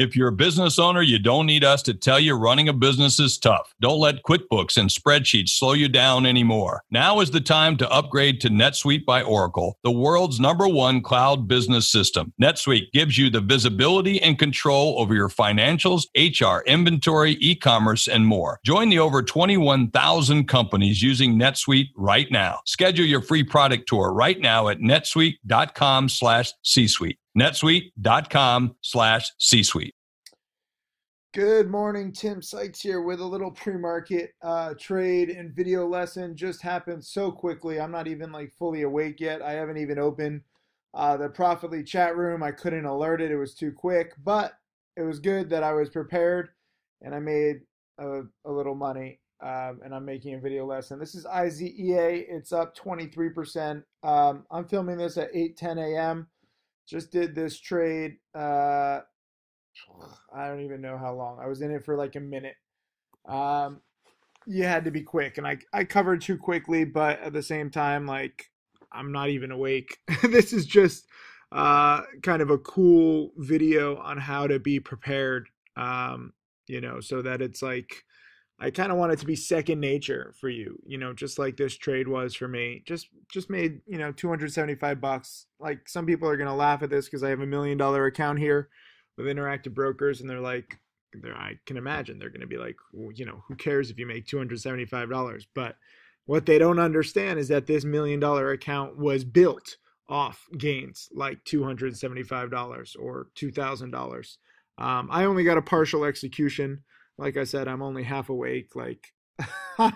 If you're a business owner, you don't need us to tell you running a business is tough. Don't let QuickBooks and spreadsheets slow you down anymore. Now is the time to upgrade to NetSuite by Oracle, the world's number one cloud business system. NetSuite gives you the visibility and control over your financials, HR, inventory, e commerce, and more. Join the over 21,000 companies using NetSuite right now. Schedule your free product tour right now at netsuite.com slash C suite netsuite.com slash C suite. Good morning, Tim Sykes here with a little pre-market uh, trade and video lesson. Just happened so quickly. I'm not even like fully awake yet. I haven't even opened uh, the Profitly chat room. I couldn't alert it. It was too quick, but it was good that I was prepared and I made a, a little money. Um, and I'm making a video lesson. This is IZEA. It's up 23%. Um, I'm filming this at 8 10 a.m. Just did this trade. Uh, I don't even know how long. I was in it for like a minute. Um, you had to be quick, and I I covered too quickly, but at the same time, like I'm not even awake. this is just uh, kind of a cool video on how to be prepared. Um, you know, so that it's like I kind of want it to be second nature for you, you know, just like this trade was for me. Just just made, you know, 275 bucks. Like some people are going to laugh at this cuz I have a million dollar account here with Interactive Brokers and they're like they're, I can imagine they're going to be like, well, you know, who cares if you make $275? But what they don't understand is that this million dollar account was built off gains like $275 or $2,000. Um, I only got a partial execution like I said, I'm only half awake. Like,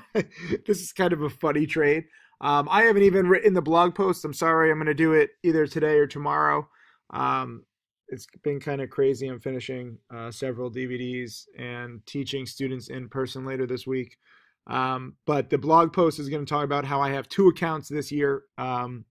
this is kind of a funny trade. Um, I haven't even written the blog post. I'm sorry. I'm going to do it either today or tomorrow. Um, it's been kind of crazy. I'm finishing uh, several DVDs and teaching students in person later this week. Um, but the blog post is going to talk about how I have two accounts this year. Um,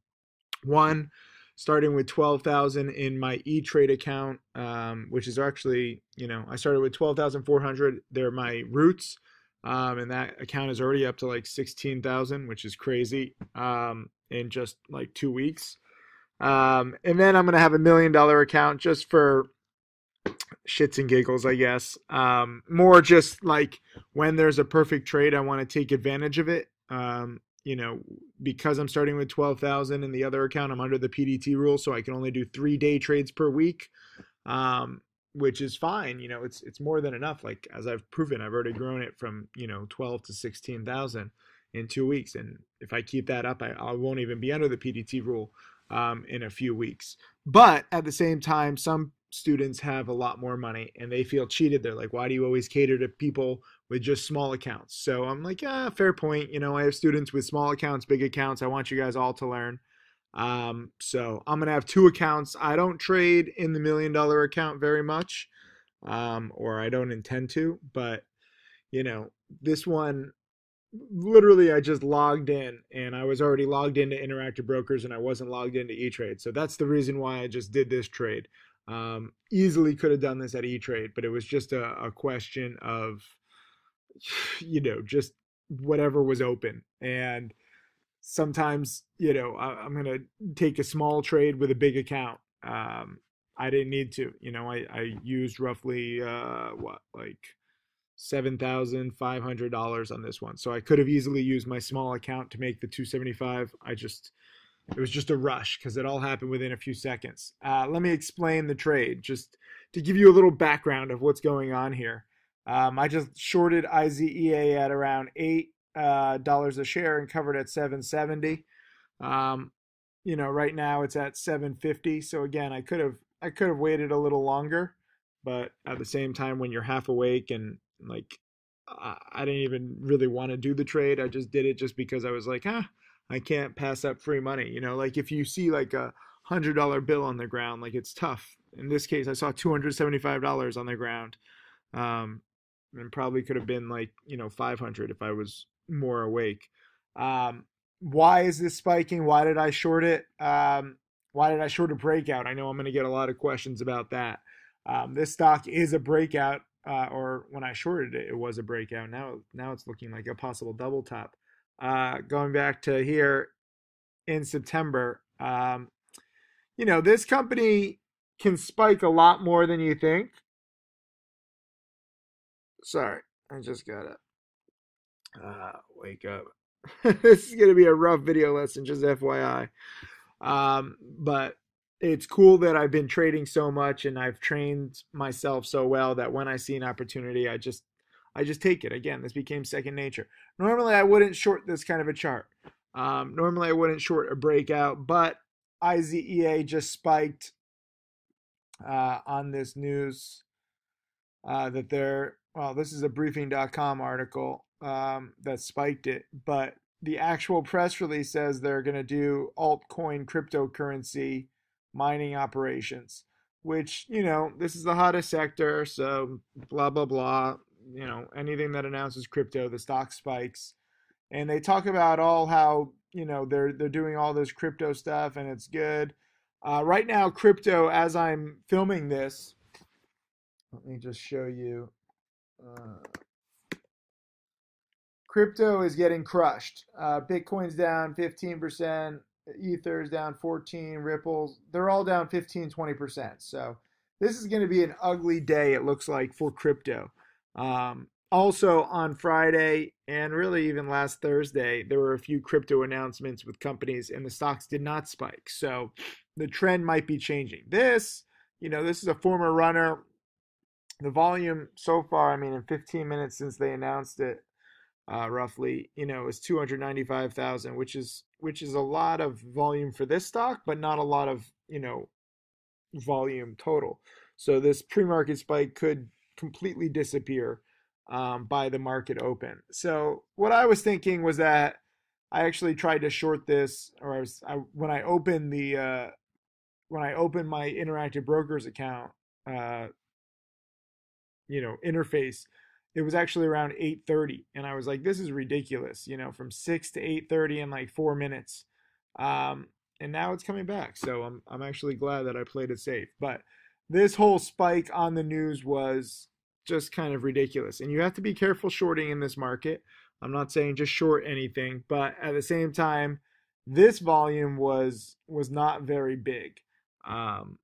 one starting with 12,000 in my E-Trade account, um, which is actually, you know, I started with 12,400. They're my roots. Um, and that account is already up to like 16,000, which is crazy um, in just like two weeks. Um, and then I'm going to have a million dollar account just for shits and giggles, I guess. Um, more just like when there's a perfect trade, I want to take advantage of it. Um, you know, because I'm starting with 12,000 in the other account, I'm under the PDT rule, so I can only do three day trades per week, um, which is fine. You know, it's it's more than enough. Like as I've proven, I've already grown it from you know 12 to 16,000 in two weeks, and if I keep that up, I, I won't even be under the PDT rule um, in a few weeks. But at the same time, some students have a lot more money and they feel cheated. They're like, why do you always cater to people with just small accounts. So I'm like, yeah, fair point. You know, I have students with small accounts, big accounts. I want you guys all to learn. Um, so I'm gonna have two accounts. I don't trade in the million dollar account very much, um, or I don't intend to. But you know, this one, literally, I just logged in, and I was already logged into Interactive Brokers, and I wasn't logged into E Trade. So that's the reason why I just did this trade. Um, easily could have done this at E Trade, but it was just a, a question of you know, just whatever was open. And sometimes, you know, I, am going to take a small trade with a big account. Um, I didn't need to, you know, I, I used roughly, uh, what, like $7,500 on this one. So I could have easily used my small account to make the 275. I just, it was just a rush because it all happened within a few seconds. Uh, let me explain the trade just to give you a little background of what's going on here. Um, I just shorted IZEA at around eight uh, dollars a share and covered at 770. Um, you know, right now it's at 750. So again, I could have I could have waited a little longer, but at the same time, when you're half awake and like I, didn't even really want to do the trade, I just did it just because I was like, huh, I can't pass up free money. You know, like if you see like a hundred dollar bill on the ground, like it's tough. In this case, I saw two hundred seventy five dollars on the ground. Um, and probably could have been like you know 500 if I was more awake. Um, why is this spiking? Why did I short it? Um, why did I short a breakout? I know I'm going to get a lot of questions about that. Um, this stock is a breakout, uh, or when I shorted it, it was a breakout. Now, now it's looking like a possible double top. Uh, going back to here in September, um, you know, this company can spike a lot more than you think. Sorry, I just gotta uh, wake up. this is gonna be a rough video lesson, just FYI. Um, but it's cool that I've been trading so much and I've trained myself so well that when I see an opportunity, I just I just take it. Again, this became second nature. Normally, I wouldn't short this kind of a chart. Um, normally, I wouldn't short a breakout, but IZEA just spiked uh, on this news uh, that they're, well, this is a briefing.com article um, that spiked it, but the actual press release says they're going to do altcoin cryptocurrency mining operations, which, you know, this is the hottest sector. So, blah, blah, blah. You know, anything that announces crypto, the stock spikes. And they talk about all how, you know, they're, they're doing all this crypto stuff and it's good. Uh, right now, crypto, as I'm filming this, let me just show you. Uh, crypto is getting crushed. Uh, Bitcoin's down 15%, Ether's down 14, Ripple's, they're all down 15, 20%. So this is going to be an ugly day, it looks like, for crypto. Um, also on Friday and really even last Thursday, there were a few crypto announcements with companies and the stocks did not spike. So the trend might be changing. This, you know, this is a former runner. The volume so far, I mean, in 15 minutes since they announced it, uh, roughly, you know, is 295,000, which is which is a lot of volume for this stock, but not a lot of you know volume total. So this pre-market spike could completely disappear um, by the market open. So what I was thinking was that I actually tried to short this, or I was I, when I opened the uh, when I opened my interactive brokers account, uh, you know, interface it was actually around 8:30 and I was like this is ridiculous you know from 6 to 8:30 in like 4 minutes um, and now it's coming back so I'm I'm actually glad that I played it safe but this whole spike on the news was just kind of ridiculous and you have to be careful shorting in this market I'm not saying just short anything but at the same time this volume was was not very big um,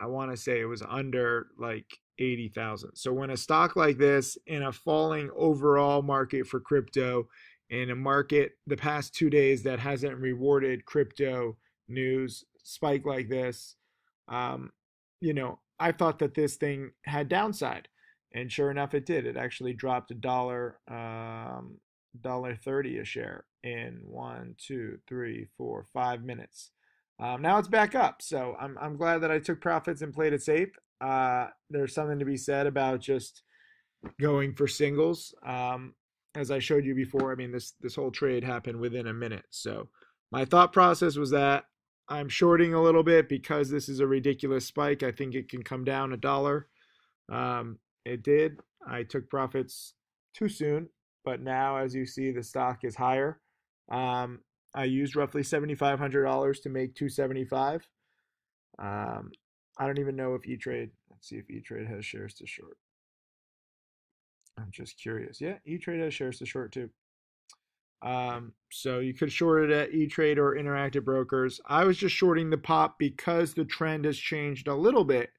I want to say it was under like 80,000. So when a stock like this in a falling overall market for crypto in a market the past 2 days that hasn't rewarded crypto news spike like this um you know, I thought that this thing had downside and sure enough it did. It actually dropped a dollar um dollar 30 a share in one, two, three, four, five minutes. Um, now it's back up, so I'm I'm glad that I took profits and played it safe. Uh, there's something to be said about just going for singles. Um, as I showed you before, I mean this this whole trade happened within a minute. So my thought process was that I'm shorting a little bit because this is a ridiculous spike. I think it can come down a dollar. Um, it did. I took profits too soon, but now as you see, the stock is higher. Um, I used roughly seventy five hundred dollars to make two seventy five. Um, I don't even know if E Trade. Let's see if E Trade has shares to short. I'm just curious. Yeah, E Trade has shares to short too. Um, so you could short it at E Trade or Interactive Brokers. I was just shorting the pop because the trend has changed a little bit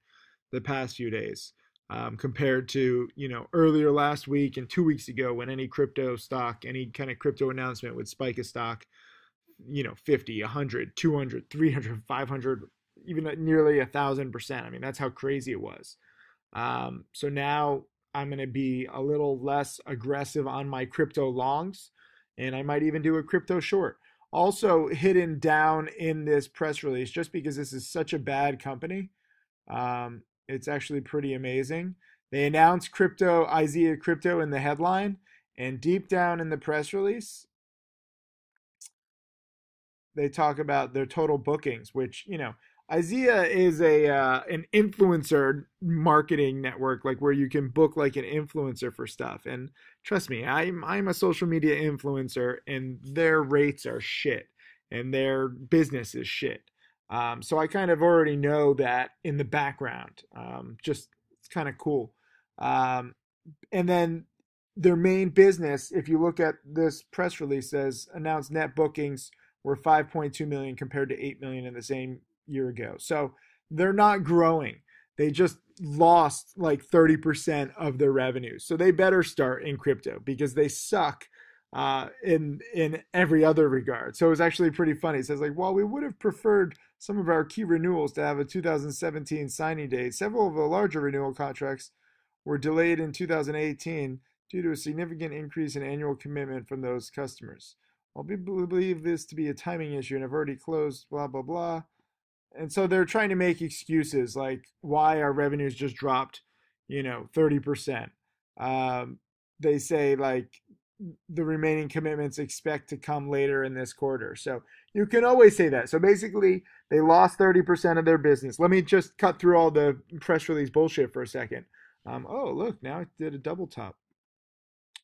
the past few days um, compared to you know earlier last week and two weeks ago when any crypto stock, any kind of crypto announcement would spike a stock, you know, 50, 100, 200, 300, 500, even nearly a thousand percent. I mean, that's how crazy it was. Um, so now I'm going to be a little less aggressive on my crypto longs, and I might even do a crypto short. Also, hidden down in this press release, just because this is such a bad company, um, it's actually pretty amazing. They announced crypto, IZEA crypto in the headline, and deep down in the press release, they talk about their total bookings, which, you know, IZEA is a uh, an influencer marketing network, like where you can book like an influencer for stuff. And trust me, I'm I'm a social media influencer, and their rates are shit, and their business is shit. Um, so I kind of already know that in the background. Um, just it's kind of cool. Um, and then their main business, if you look at this press release, says announced net bookings were 5.2 million compared to 8 million in the same year ago. So they're not growing. they just lost like 30% of their revenues. So they better start in crypto because they suck uh, in in every other regard. So it was actually pretty funny. It says like, while we would have preferred some of our key renewals to have a 2017 signing date, several of the larger renewal contracts were delayed in 2018 due to a significant increase in annual commitment from those customers. While we believe this to be a timing issue and have already closed, blah blah blah. And so they're trying to make excuses like why our revenues just dropped, you know, 30%. Um, they say like the remaining commitments expect to come later in this quarter. So you can always say that. So basically, they lost 30% of their business. Let me just cut through all the press release bullshit for a second. Um, oh, look, now it did a double top.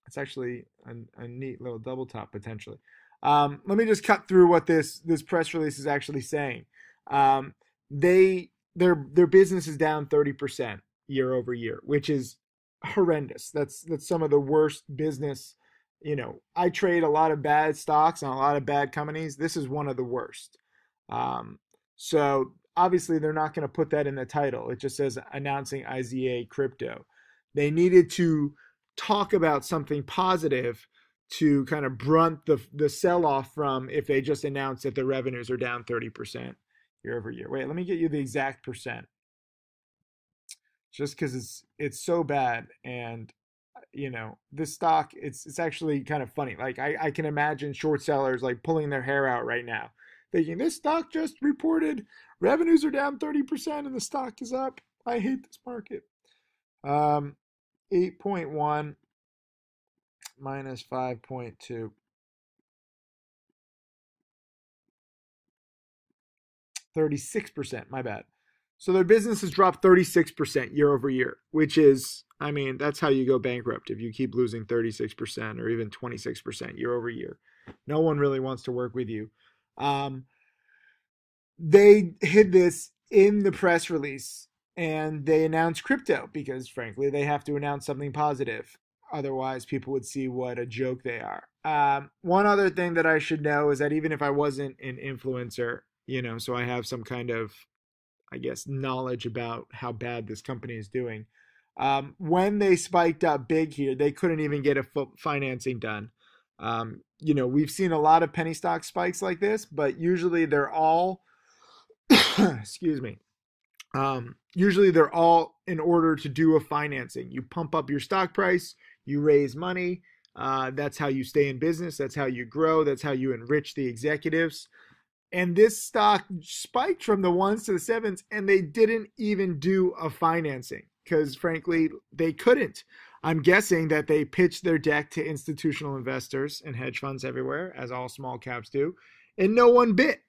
It's actually a, a neat little double top potentially. Um, let me just cut through what this this press release is actually saying. Um, they their their business is down 30% year over year, which is horrendous. That's that's some of the worst business you know, I trade a lot of bad stocks and a lot of bad companies. This is one of the worst. Um, so obviously, they're not going to put that in the title. It just says announcing IZEA crypto. They needed to talk about something positive to kind of brunt the the sell off from if they just announced that the revenues are down 30% year over year. Wait, let me get you the exact percent. Just because it's it's so bad and you know this stock it's it's actually kind of funny like I, I can imagine short sellers like pulling their hair out right now thinking this stock just reported revenues are down 30% and the stock is up i hate this market um 8.1 minus 5.2 36% my bad so their business has dropped 36% year over year which is I mean, that's how you go bankrupt if you keep losing 36% or even 26% year over year. No one really wants to work with you. Um, they hid this in the press release and they announced crypto because, frankly, they have to announce something positive. Otherwise, people would see what a joke they are. Um, one other thing that I should know is that even if I wasn't an influencer, you know, so I have some kind of, I guess, knowledge about how bad this company is doing um, when they spiked up big here, they couldn't even get a financing done. Um, you know, we've seen a lot of penny stock spikes like this, but usually they're all, excuse me, um, usually they're all in order to do a financing. You pump up your stock price, you raise money. Uh, that's how you stay in business. That's how you grow. That's how you enrich the executives. And this stock spiked from the ones to the sevens, and they didn't even do a financing because frankly they couldn't. I'm guessing that they pitched their deck to institutional investors and hedge funds everywhere, as all small caps do, and no one bit.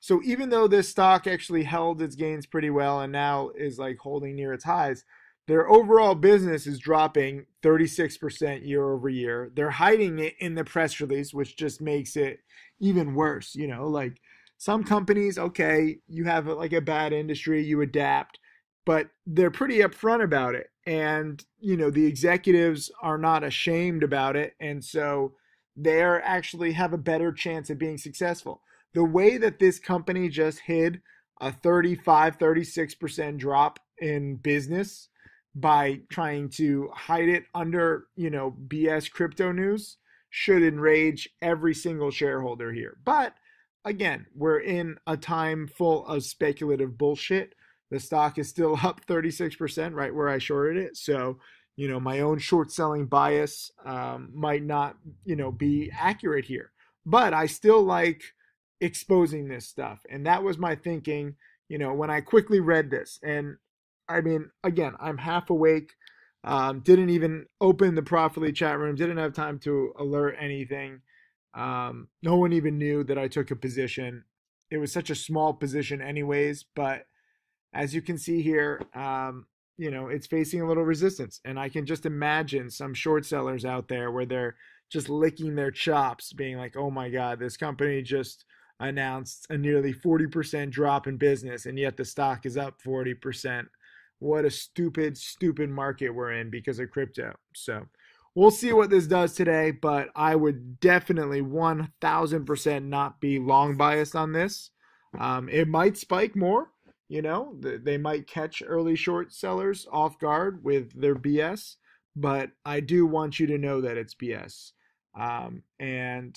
So even though this stock actually held its gains pretty well and now is like holding near its highs, their overall business is dropping 36% year over year. They're hiding it in the press release, which just makes it even worse. You know, like some companies, okay, you have like a bad industry, you adapt but they're pretty upfront about it and you know the executives are not ashamed about it and so they're actually have a better chance of being successful. The way that this company just hid a 35 36% drop in business by trying to hide it under you know bs crypto news should enrage every single shareholder here but again we're in a time full of speculative bullshit the stock is still up 36%, right where I shorted it. So, you know, my own short selling bias um, might not, you know, be accurate here. But I still like exposing this stuff. And that was my thinking, you know, when I quickly read this. And I mean, again, I'm half awake. Um, didn't even open the Profitly chat room, didn't have time to alert anything. Um, no one even knew that I took a position. It was such a small position, anyways, but as you can see here, um, you know, it's facing a little resistance. And I can just imagine some short sellers out there where they're just licking their chops, being like, oh my God, this company just announced a nearly 40% drop in business, and yet the stock is up 40%. What a stupid, stupid market we're in because of crypto. So we'll see what this does today, but I would definitely 1000% not be long biased on this. Um, it might spike more You know, they might catch early short sellers off guard with their BS, but I do want you to know that it's BS. Um, and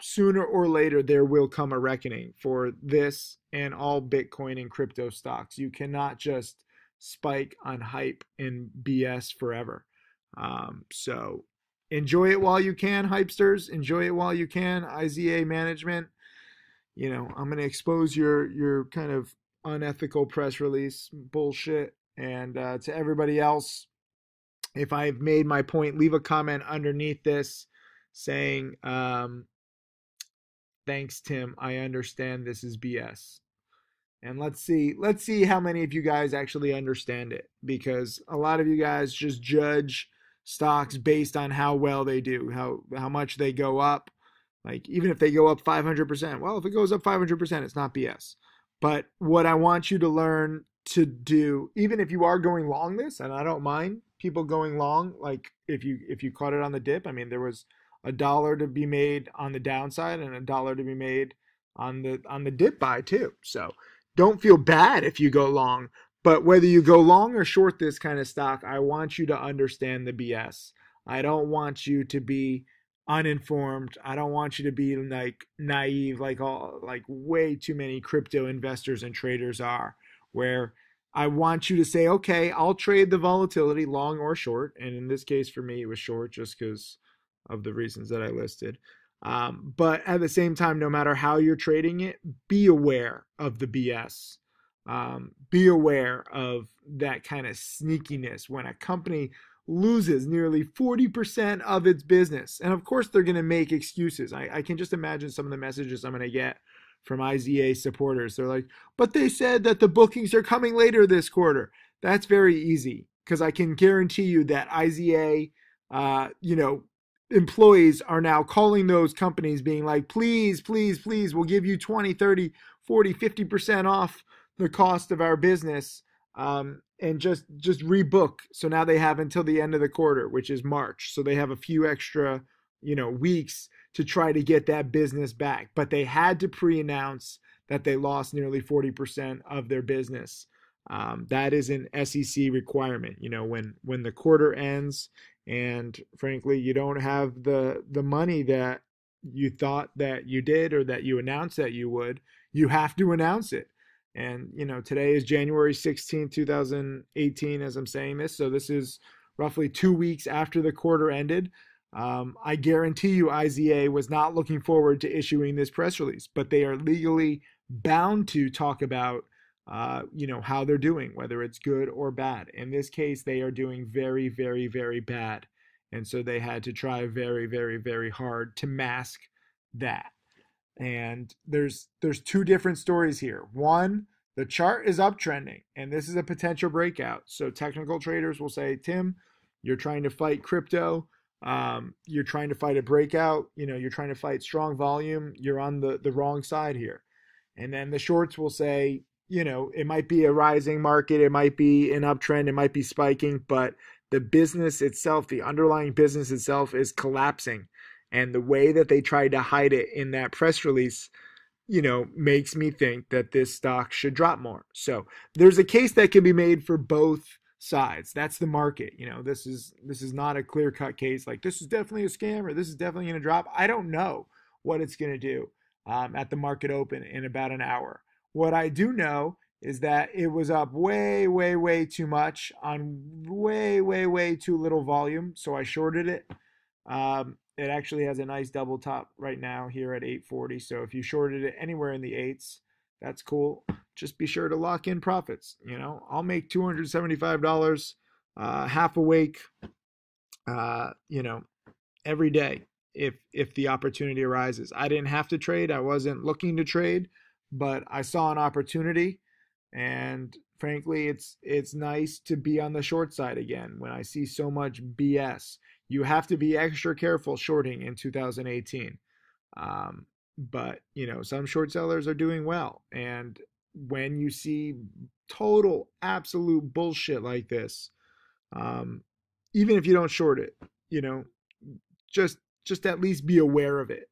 sooner or later, there will come a reckoning for this and all Bitcoin and crypto stocks. You cannot just spike on hype and BS forever. Um, so enjoy it while you can, hypesters. Enjoy it while you can. IZEA management. You know, I'm going to expose your your kind of unethical press release bullshit. And uh, to everybody else, if I've made my point, leave a comment underneath this saying, um, "Thanks, Tim. I understand this is BS." And let's see, let's see how many of you guys actually understand it, because a lot of you guys just judge stocks based on how well they do, how how much they go up. Like even if they go up 500%, well, if it goes up 500%, it's not BS. But what I want you to learn to do, even if you are going long this, and I don't mind people going long, like if you if you caught it on the dip, I mean there was a dollar to be made on the downside and a dollar to be made on the on the dip buy too. So don't feel bad if you go long, but whether you go long or short this kind of stock, I want you to understand the BS. I don't want you to be uninformed. I don't want you to be like naive like all like way too many crypto investors and traders are where I want you to say, okay, I'll trade the volatility long or short. And in this case, for me, it was short just because of the reasons that I listed. Um, but at the same time, no matter how you're trading it, be aware of the BS um, be aware of that kind of sneakiness when a company loses nearly 40% of its business. And of course, they're going to make excuses. I, I, can just imagine some of the messages I'm going to get from IZEA supporters. They're like, but they said that the bookings are coming later this quarter. That's very easy because I can guarantee you that IZEA, uh, you know, employees are now calling those companies being like, please, please, please, we'll give you 20, 30, 40, 50% off the cost of our business um, and just just rebook. So now they have until the end of the quarter, which is March. So they have a few extra, you know, weeks to try to get that business back. But they had to pre-announce that they lost nearly 40% of their business. Um, that is an SEC requirement. You know, when when the quarter ends, and frankly, you don't have the the money that you thought that you did or that you announced that you would, you have to announce it. And, you know, today is January 16, 2018, as I'm saying this. So this is roughly two weeks after the quarter ended. Um, I guarantee you, IZEA was not looking forward to issuing this press release, but they are legally bound to talk about, uh, you know, how they're doing, whether it's good or bad. In this case, they are doing very, very, very bad. And so they had to try very, very, very hard to mask that and there's there's two different stories here. One, the chart is uptrending, and this is a potential breakout. So technical traders will say, Tim, you're trying to fight crypto. Um, you're trying to fight a breakout. You know, you're trying to fight strong volume. You're on the the wrong side here. And then the shorts will say, you know, it might be a rising market, it might be an uptrend, it might be spiking, but the business itself, the underlying business itself is collapsing and the way that they tried to hide it in that press release you know makes me think that this stock should drop more. So there's a case that can be made for both sides. That's the market you know? This is this is not a clear cut case like this is definitely a scam or this is definitely going to drop. I don't know what it's going to do um, at the market open in about an hour. What i do know is that it was up way way way too much on way way way too little volume so i shorted it. Um, it actually has a nice double top right now here at 840. So if you shorted it anywhere in the eights, that's cool. Just be sure to lock in profits. You know, I'll make $275 uh, half awake, uh, you know, every day if if the opportunity arises. I didn't have to trade. I wasn't looking to trade, but I saw an opportunity and frankly, it's it's nice to be on the short side again when I see so much BS you have to be extra careful shorting in 2018. Um, but you know, some short sellers are doing well, and when you see total absolute bullshit like this, um, even if you don't short it, you know, just just at least be aware of it.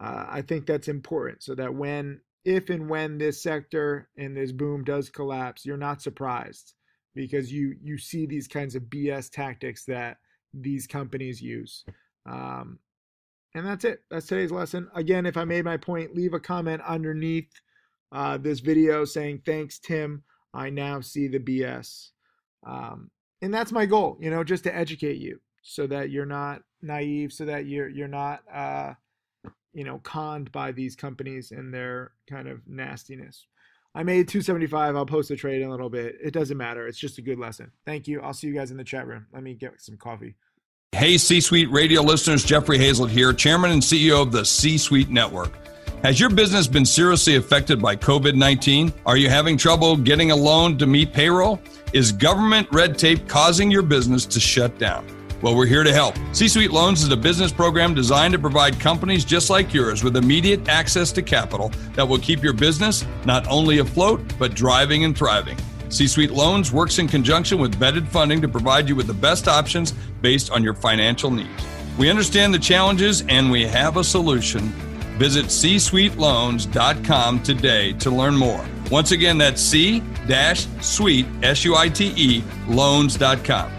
Uh, I think that's important so that when if and when this sector and this boom does collapse, you're not surprised because you you see these kinds of BS tactics that these companies use. Um, and that's it. That's today's lesson. Again, if I made my point, leave a comment underneath uh, this video saying, Thanks, Tim. I now see the BS. Um, and that's my goal, you know, just to educate you so that you're not naive, so that you're, you're not, uh, you know, conned by these companies and their kind of nastiness. I made 275. I'll post a trade in a little bit. It doesn't matter. It's just a good lesson. Thank you. I'll see you guys in the chat room. Let me get some coffee. Hey, C Suite radio listeners, Jeffrey Hayzlett here, Chairman and CEO of the C Suite Network. Has your business been seriously affected by COVID 19? Are you having trouble getting a loan to meet payroll? Is government red tape causing your business to shut down? Well, we're here to help. C Suite Loans is a business program designed to provide companies just like yours with immediate access to capital that will keep your business not only afloat, but driving and thriving. C Suite Loans works in conjunction with vetted funding to provide you with the best options based on your financial needs. We understand the challenges and we have a solution. Visit c csuiteloans.com today to learn more. Once again, that's c-suite, S-U-I-T-E, loans.com.